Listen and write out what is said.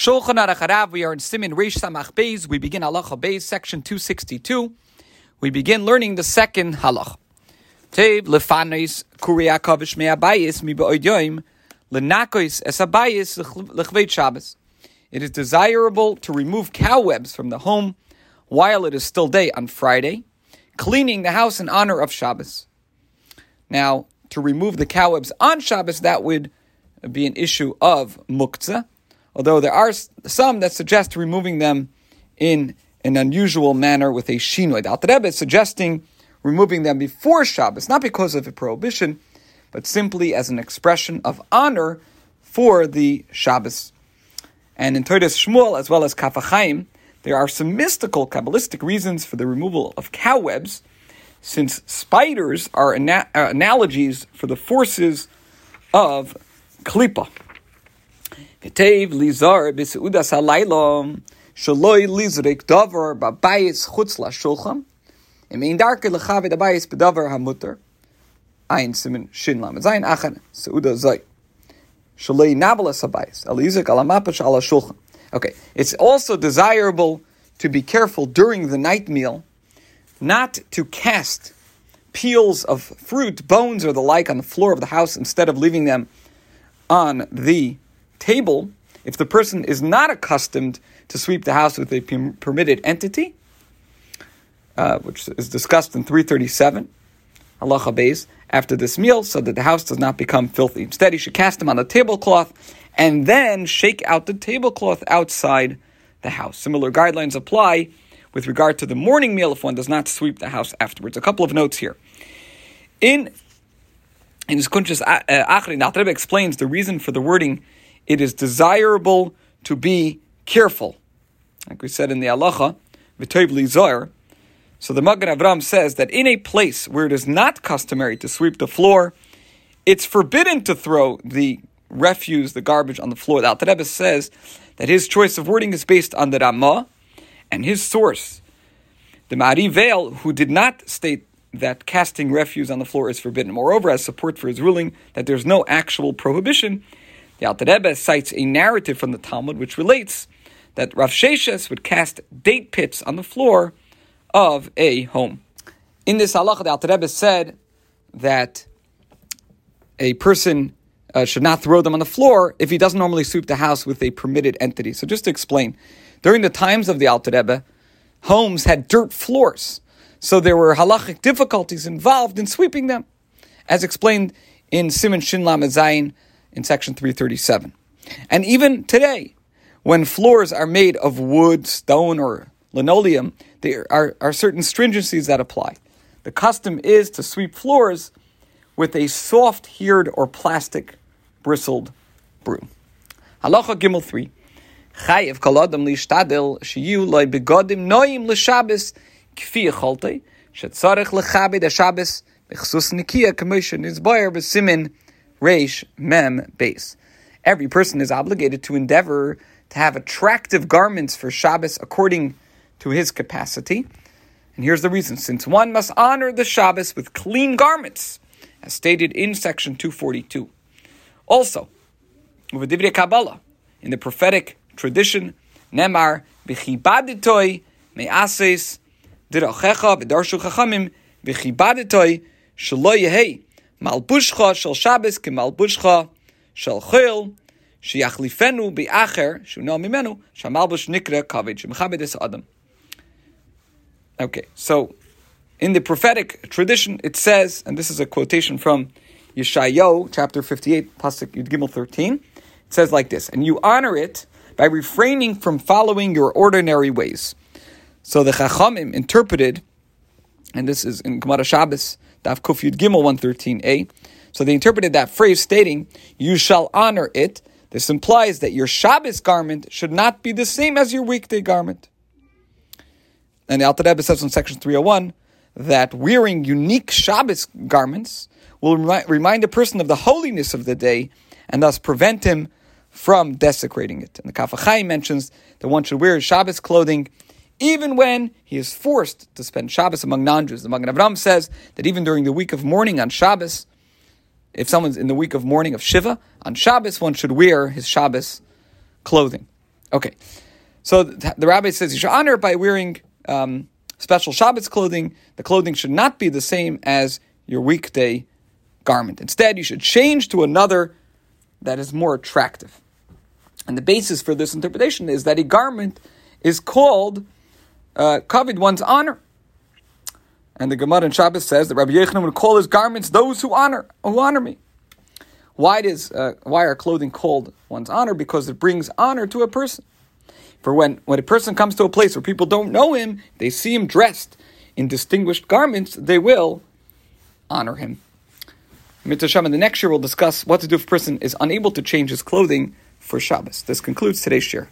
Shulchan Aruch we are in Simin Reish Samach Beis. We begin Halacha Beis, section 262. We begin learning the second halach. Lefanis kuriakavish me'abayis mi lenakois es abayis lechveit Shabbos. It is desirable to remove cowwebs from the home while it is still day on Friday, cleaning the house in honor of Shabbos. Now, to remove the cowwebs on Shabbos, that would be an issue of muktzah, although there are some that suggest removing them in an unusual manner with a shinoi. The Alter Rebbe is suggesting removing them before Shabbos, not because of a prohibition, but simply as an expression of honor for the Shabbos. And in Todas Shmuel, as well as Kaf HaChaim, there are some mystical, Kabbalistic reasons for the removal of cowwebs, since spiders are ana- uh, analogies for the forces of klipa. Lizar b'seudas halayla shaloi davar chutz darke b'davar hamuter ein simin shin lamed zayin achan seuda zay shaloi nabalas alamapash ala Okay, it's also desirable to be careful during the night meal not to cast peels of fruit, bones, or the like on the floor of the house instead of leaving them on the table. If the person is not accustomed to sweep the house with a permitted entity, uh, which is discussed in 337, halacha beis, after this meal, so that the house does not become filthy. Instead, he should cast them on the tablecloth and then shake out the tablecloth outside the house. Similar guidelines apply with regard to the morning meal if one does not sweep the house afterwards. A couple of notes here. In in his Kunshas uh, Achri, the Rebbe explains the reason for the wording, it is desirable to be careful. Like we said in the Lizar. So the Magen Avram says that in a place where it is not customary to sweep the floor, it's forbidden to throw the refuse, the garbage on the floor. The Alter Rebbe says that his choice of wording is based on the Ramah and his source, the Mahari Weil, who did not state that casting refuse on the floor is forbidden. Moreover, as support for his ruling that there's no actual prohibition, the Alter Rebbe cites a narrative from the Talmud which relates that Rav Sheshes would cast date pits on the floor of a home. In this halacha, the Alter Rebbe said that a person uh, should not throw them on the floor if he doesn't normally sweep the house with a permitted entity. So just to explain, during the times of the Alter Rebbe, homes had dirt floors, so there were halachic difficulties involved in sweeping them, as explained in Simon Shin Lamed Zayin in section 337. And even today, when floors are made of wood, stone, or linoleum, there are, are certain stringencies that apply. The custom is to sweep floors with a soft heared or plastic bristled broom. Halacha Gimel 3. Chayev kolodam lishtadel shiyu loy begodim kfi shetzarech nikia nizboyer reish mem base. Every person is obligated to endeavor to have attractive garments for Shabbos according to his capacity. And here's the reason since one must honor the Shabbos with clean garments, as stated in section 242. Also, with Divrei Kabbalah, in the prophetic tradition, Nemar, B'chibaditoi, Me'ases, Dirachecha, V'darshu Chachamim, B'chibaditoi, Shelo Yehei, Malbushcha Shel Shabbos, Kemalbushcha Shel Chil, Shiachlifenu Bi'acher, Shuno Mimenu, Shamalbush Nikra Kaved, Shemchabed Adam. Okay, so in the prophetic tradition, it says, and this is a quotation from Yeshayahu, chapter 58, Pasuk Yud Gimel 13. It says like this, and you honor it by refraining from following your ordinary ways. So the Chachamim interpreted, and this is in Gemara Shabbos, Daf Kuf Gimel 113a. So they interpreted that phrase stating, you shall honor it. This implies that your Shabbos garment should not be the same as your weekday garment. And the Alter Rebbe says in section 301 that wearing unique Shabbos garments will remi- remind a person of the holiness of the day and thus prevent him from desecrating it. And the Kaf HaChaim mentions that one should wear Shabbos clothing even when he is forced to spend Shabbos among non-Jews. The Magen Avram says that even during the week of mourning on Shabbos, if someone's in the week of mourning of Shiva, on Shabbos one should wear his Shabbos clothing. Okay, so the, the rabbi says you should honor by wearing um, special Shabbos clothing. The clothing should not be the same as your weekday garment. Instead, you should change to another that is more attractive. And the basis for this interpretation is that a garment is called uh, covered one's honor. And the Gemara in Shabbos says that Rabbi Yochanan would call his garments those who honor who honor me. Why does uh, why are clothing called one's honor? Because it brings honor to a person. For when, when a person comes to a place where people don't know him, they see him dressed in distinguished garments, they will honor him. Mitzvah in the next year we'll discuss what to do if a person is unable to change his clothing for Shabbos. This concludes today's share.